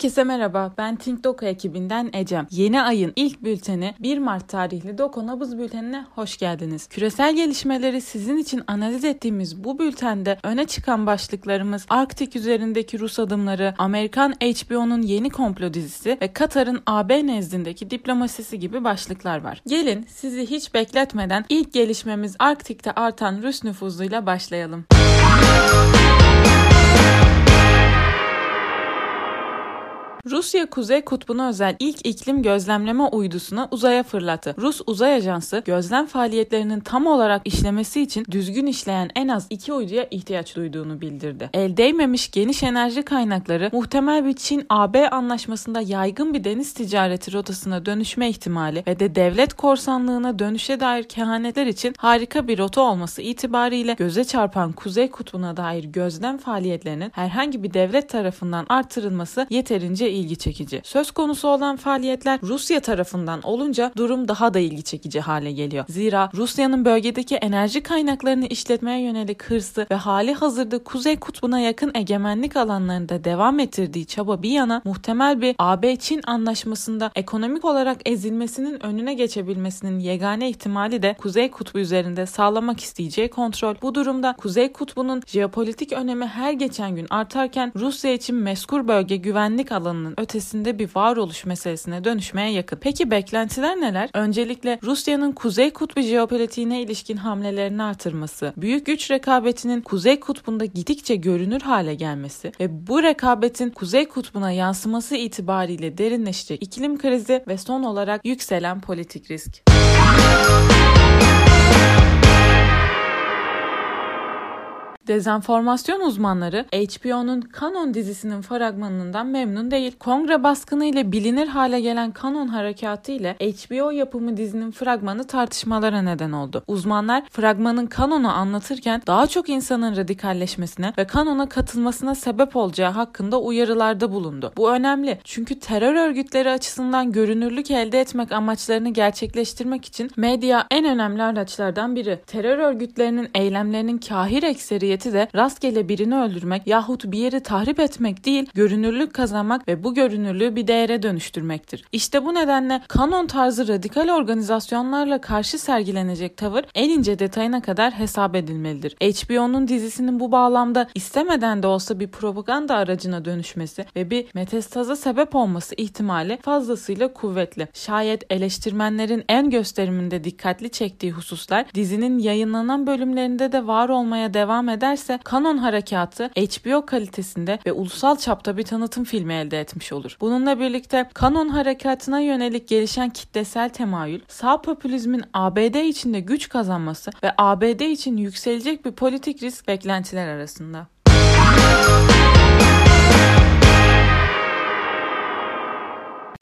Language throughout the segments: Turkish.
Herkese merhaba, ben Think Doku ekibinden Ecem. Yeni ayın ilk bülteni 1 Mart tarihli Doku Nabız Bülteni'ne hoş geldiniz. Küresel gelişmeleri sizin için analiz ettiğimiz bu bültende öne çıkan başlıklarımız Arktik üzerindeki Rus adımları, Amerikan HBO'nun yeni komplo dizisi ve Katar'ın AB nezdindeki diplomasisi gibi başlıklar var. Gelin sizi hiç bekletmeden ilk gelişmemiz Arktik'te artan Rus nüfuzuyla başlayalım. Rusya Kuzey Kutbu'na özel ilk iklim gözlemleme uydusunu uzaya fırlattı. Rus Uzay Ajansı gözlem faaliyetlerinin tam olarak işlemesi için düzgün işleyen en az iki uyduya ihtiyaç duyduğunu bildirdi. El değmemiş geniş enerji kaynakları muhtemel bir Çin-AB anlaşmasında yaygın bir deniz ticareti rotasına dönüşme ihtimali ve de devlet korsanlığına dönüşe dair kehanetler için harika bir rota olması itibariyle göze çarpan Kuzey Kutbu'na dair gözlem faaliyetlerinin herhangi bir devlet tarafından artırılması yeterince ilgi çekici. Söz konusu olan faaliyetler Rusya tarafından olunca durum daha da ilgi çekici hale geliyor. Zira Rusya'nın bölgedeki enerji kaynaklarını işletmeye yönelik hırsı ve hali hazırda Kuzey Kutbu'na yakın egemenlik alanlarında devam ettirdiği çaba bir yana muhtemel bir AB-Çin anlaşmasında ekonomik olarak ezilmesinin önüne geçebilmesinin yegane ihtimali de Kuzey Kutbu üzerinde sağlamak isteyeceği kontrol. Bu durumda Kuzey Kutbu'nun jeopolitik önemi her geçen gün artarken Rusya için meskur bölge güvenlik alanının olmanın ötesinde bir varoluş meselesine dönüşmeye yakın. Peki beklentiler neler? Öncelikle Rusya'nın Kuzey Kutbu jeopolitiğine ilişkin hamlelerini artırması, büyük güç rekabetinin Kuzey Kutbu'nda gidikçe görünür hale gelmesi ve bu rekabetin Kuzey Kutbu'na yansıması itibariyle derinleşecek iklim krizi ve son olarak yükselen politik risk. Dezenformasyon uzmanları HBO'nun Canon dizisinin fragmanından memnun değil. Kongre baskını ile bilinir hale gelen Canon harekatı ile HBO yapımı dizinin fragmanı tartışmalara neden oldu. Uzmanlar fragmanın Canon'u anlatırken daha çok insanın radikalleşmesine ve Canon'a katılmasına sebep olacağı hakkında uyarılarda bulundu. Bu önemli çünkü terör örgütleri açısından görünürlük elde etmek amaçlarını gerçekleştirmek için medya en önemli araçlardan biri. Terör örgütlerinin eylemlerinin kahir ekseriyeti niyeti de rastgele birini öldürmek yahut bir yeri tahrip etmek değil, görünürlük kazanmak ve bu görünürlüğü bir değere dönüştürmektir. İşte bu nedenle kanon tarzı radikal organizasyonlarla karşı sergilenecek tavır en ince detayına kadar hesap edilmelidir. HBO'nun dizisinin bu bağlamda istemeden de olsa bir propaganda aracına dönüşmesi ve bir metastaza sebep olması ihtimali fazlasıyla kuvvetli. Şayet eleştirmenlerin en gösteriminde dikkatli çektiği hususlar dizinin yayınlanan bölümlerinde de var olmaya devam eder ederse Canon harekatı HBO kalitesinde ve ulusal çapta bir tanıtım filmi elde etmiş olur. Bununla birlikte Canon harekatına yönelik gelişen kitlesel temayül, sağ popülizmin ABD içinde güç kazanması ve ABD için yükselecek bir politik risk beklentiler arasında.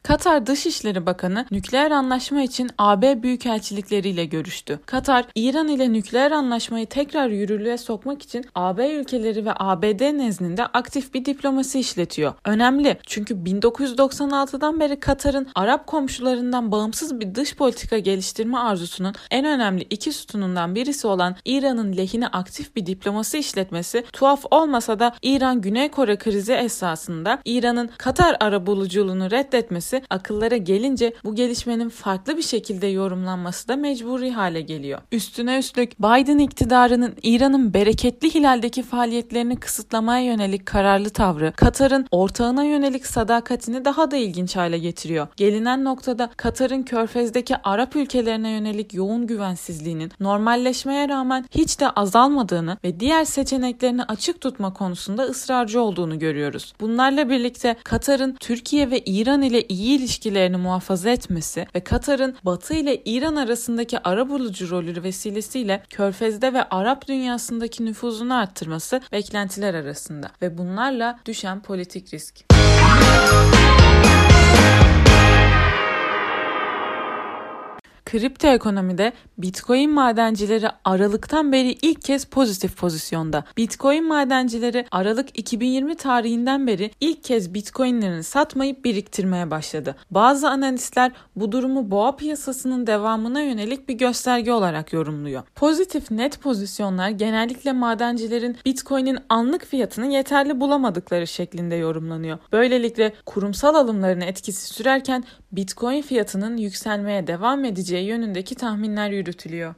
Katar Dışişleri Bakanı nükleer anlaşma için AB büyükelçilikleriyle görüştü. Katar, İran ile nükleer anlaşmayı tekrar yürürlüğe sokmak için AB ülkeleri ve ABD nezdinde aktif bir diplomasi işletiyor. Önemli çünkü 1996'dan beri Katar'ın Arap komşularından bağımsız bir dış politika geliştirme arzusunun en önemli iki sütunundan birisi olan İran'ın lehine aktif bir diplomasi işletmesi tuhaf olmasa da İran Güney Kore krizi esasında İran'ın Katar arabuluculuğunu reddetmesi akıllara gelince bu gelişmenin farklı bir şekilde yorumlanması da mecburi hale geliyor. Üstüne üstlük Biden iktidarının İran'ın bereketli hilaldeki faaliyetlerini kısıtlamaya yönelik kararlı tavrı, Katar'ın ortağına yönelik sadakatini daha da ilginç hale getiriyor. Gelinen noktada Katar'ın körfezdeki Arap ülkelerine yönelik yoğun güvensizliğinin normalleşmeye rağmen hiç de azalmadığını ve diğer seçeneklerini açık tutma konusunda ısrarcı olduğunu görüyoruz. Bunlarla birlikte Katar'ın Türkiye ve İran ile iyi iyi ilişkilerini muhafaza etmesi ve Katar'ın Batı ile İran arasındaki ara bulucu rolü vesilesiyle Körfez'de ve Arap dünyasındaki nüfuzunu arttırması beklentiler arasında ve bunlarla düşen politik risk. Kripto ekonomide Bitcoin madencileri Aralık'tan beri ilk kez pozitif pozisyonda. Bitcoin madencileri Aralık 2020 tarihinden beri ilk kez Bitcoin'lerini satmayıp biriktirmeye başladı. Bazı analistler bu durumu boğa piyasasının devamına yönelik bir gösterge olarak yorumluyor. Pozitif net pozisyonlar genellikle madencilerin Bitcoin'in anlık fiyatını yeterli bulamadıkları şeklinde yorumlanıyor. Böylelikle kurumsal alımların etkisi sürerken Bitcoin fiyatının yükselmeye devam edeceği yönündeki tahminler yürütülüyor.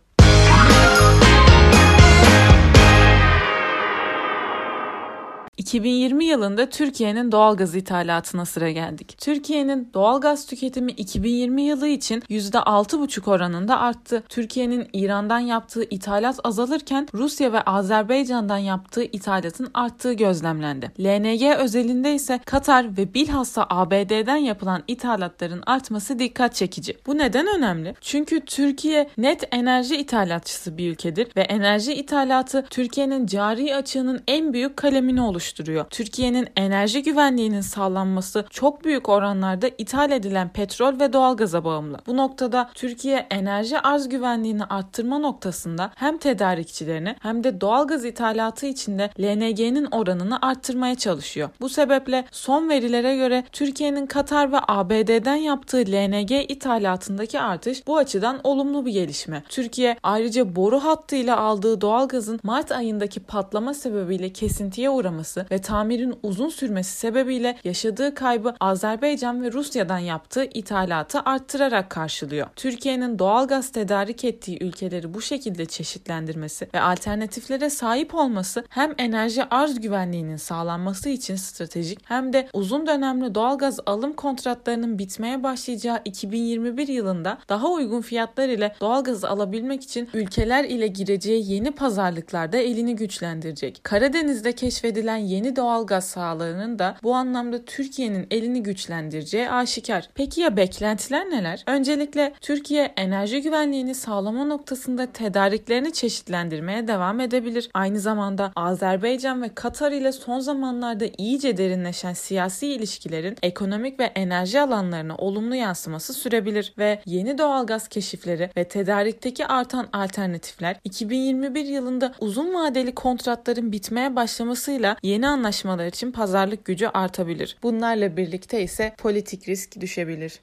2020 yılında Türkiye'nin doğal gaz ithalatına sıra geldik. Türkiye'nin doğal gaz tüketimi 2020 yılı için %6,5 oranında arttı. Türkiye'nin İran'dan yaptığı ithalat azalırken Rusya ve Azerbaycan'dan yaptığı ithalatın arttığı gözlemlendi. LNG özelinde ise Katar ve bilhassa ABD'den yapılan ithalatların artması dikkat çekici. Bu neden önemli? Çünkü Türkiye net enerji ithalatçısı bir ülkedir ve enerji ithalatı Türkiye'nin cari açığının en büyük kalemini oluşturuyor oluşturuyor. Türkiye'nin enerji güvenliğinin sağlanması çok büyük oranlarda ithal edilen petrol ve doğalgaza bağımlı. Bu noktada Türkiye enerji arz güvenliğini arttırma noktasında hem tedarikçilerini hem de doğalgaz ithalatı içinde LNG'nin oranını arttırmaya çalışıyor. Bu sebeple son verilere göre Türkiye'nin Katar ve ABD'den yaptığı LNG ithalatındaki artış bu açıdan olumlu bir gelişme. Türkiye ayrıca boru hattıyla aldığı doğalgazın Mart ayındaki patlama sebebiyle kesintiye uğraması olması ve tamirin uzun sürmesi sebebiyle yaşadığı kaybı Azerbaycan ve Rusya'dan yaptığı ithalatı arttırarak karşılıyor. Türkiye'nin doğal gaz tedarik ettiği ülkeleri bu şekilde çeşitlendirmesi ve alternatiflere sahip olması hem enerji arz güvenliğinin sağlanması için stratejik hem de uzun dönemli doğal gaz alım kontratlarının bitmeye başlayacağı 2021 yılında daha uygun fiyatlar ile doğal gazı alabilmek için ülkeler ile gireceği yeni pazarlıklarda elini güçlendirecek. Karadeniz'de keşfedilen yeni doğal gaz sahalarının da bu anlamda Türkiye'nin elini güçlendireceği aşikar. Peki ya beklentiler neler? Öncelikle Türkiye enerji güvenliğini sağlama noktasında tedariklerini çeşitlendirmeye devam edebilir. Aynı zamanda Azerbaycan ve Katar ile son zamanlarda iyice derinleşen siyasi ilişkilerin ekonomik ve enerji alanlarına olumlu yansıması sürebilir ve yeni doğal gaz keşifleri ve tedarikteki artan alternatifler 2021 yılında uzun vadeli kontratların bitmeye başlamasıyla yeni anlaşmalar için pazarlık gücü artabilir. Bunlarla birlikte ise politik risk düşebilir.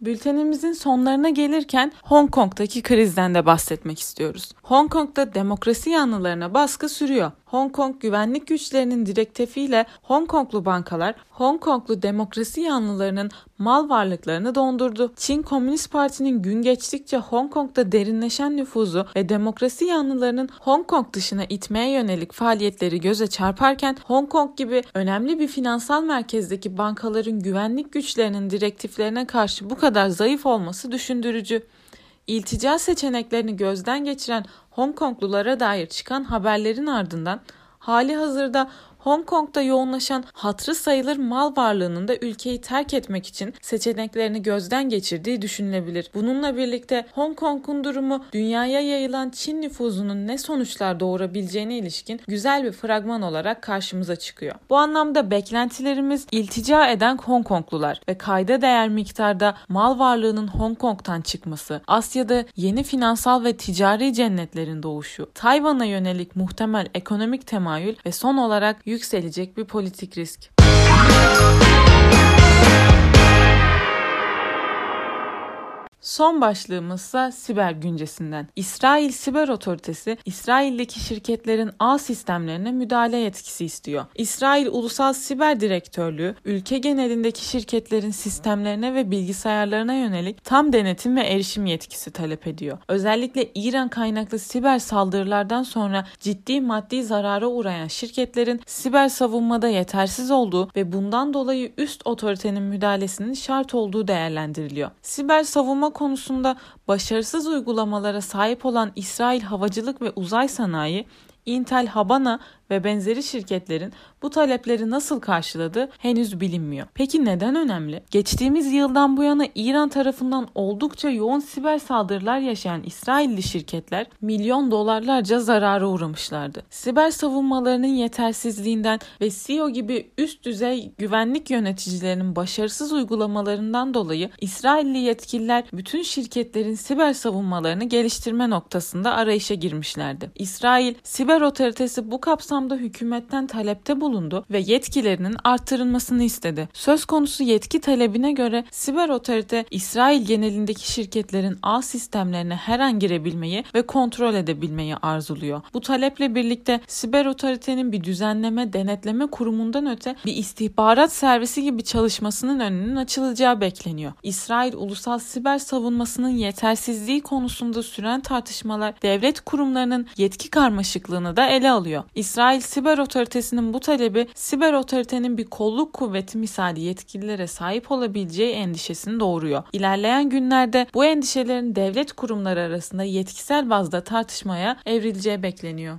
Bültenimizin sonlarına gelirken Hong Kong'daki krizden de bahsetmek istiyoruz. Hong Kong'da demokrasi yanlılarına baskı sürüyor. Hong Kong güvenlik güçlerinin direktifiyle Hong Konglu bankalar Hong Konglu demokrasi yanlılarının mal varlıklarını dondurdu. Çin Komünist Parti'nin gün geçtikçe Hong Kong'da derinleşen nüfuzu ve demokrasi yanlılarının Hong Kong dışına itmeye yönelik faaliyetleri göze çarparken Hong Kong gibi önemli bir finansal merkezdeki bankaların güvenlik güçlerinin direktiflerine karşı bu kadar zayıf olması düşündürücü. İltica seçeneklerini gözden geçiren Hong Konglulara dair çıkan haberlerin ardından hali hazırda Hong Kong'da yoğunlaşan hatrı sayılır mal varlığının da ülkeyi terk etmek için seçeneklerini gözden geçirdiği düşünülebilir. Bununla birlikte Hong Kong'un durumu dünyaya yayılan Çin nüfuzunun ne sonuçlar doğurabileceğine ilişkin güzel bir fragman olarak karşımıza çıkıyor. Bu anlamda beklentilerimiz iltica eden Hong Konglular ve kayda değer miktarda mal varlığının Hong Kong'tan çıkması, Asya'da yeni finansal ve ticari cennetlerin doğuşu, Tayvan'a yönelik muhtemel ekonomik temayül ve son olarak yükselecek bir politik risk. Son başlığımızsa siber güncesinden. İsrail Siber Otoritesi, İsrail'deki şirketlerin ağ sistemlerine müdahale yetkisi istiyor. İsrail Ulusal Siber Direktörlüğü, ülke genelindeki şirketlerin sistemlerine ve bilgisayarlarına yönelik tam denetim ve erişim yetkisi talep ediyor. Özellikle İran kaynaklı siber saldırılardan sonra ciddi maddi zarara uğrayan şirketlerin siber savunmada yetersiz olduğu ve bundan dolayı üst otoritenin müdahalesinin şart olduğu değerlendiriliyor. Siber savunma konusunda başarısız uygulamalara sahip olan İsrail Havacılık ve Uzay Sanayi, Intel Habana ve benzeri şirketlerin bu talepleri nasıl karşıladığı henüz bilinmiyor. Peki neden önemli? Geçtiğimiz yıldan bu yana İran tarafından oldukça yoğun siber saldırılar yaşayan İsrailli şirketler milyon dolarlarca zarara uğramışlardı. Siber savunmalarının yetersizliğinden ve CEO gibi üst düzey güvenlik yöneticilerinin başarısız uygulamalarından dolayı İsrailli yetkililer bütün şirketlerin siber savunmalarını geliştirme noktasında arayışa girmişlerdi. İsrail Siber Otoritesi bu kapsamda hükümetten talepte bulundu ve yetkilerinin artırılmasını istedi. Söz konusu yetki talebine göre Siber Otorite İsrail genelindeki şirketlerin ağ sistemlerine her an girebilmeyi ve kontrol edebilmeyi arzuluyor. Bu taleple birlikte Siber Otoritenin bir düzenleme, denetleme kurumundan öte bir istihbarat servisi gibi çalışmasının önünün açılacağı bekleniyor. İsrail ulusal siber savunmasının yetersizliği konusunda süren tartışmalar devlet kurumlarının yetki karmaşıklığını da ele alıyor. İsrail Siber Otoritesi'nin bu talebi siber otoritenin bir kolluk kuvveti misali yetkililere sahip olabileceği endişesini doğuruyor. İlerleyen günlerde bu endişelerin devlet kurumları arasında yetkisel bazda tartışmaya evrileceği bekleniyor.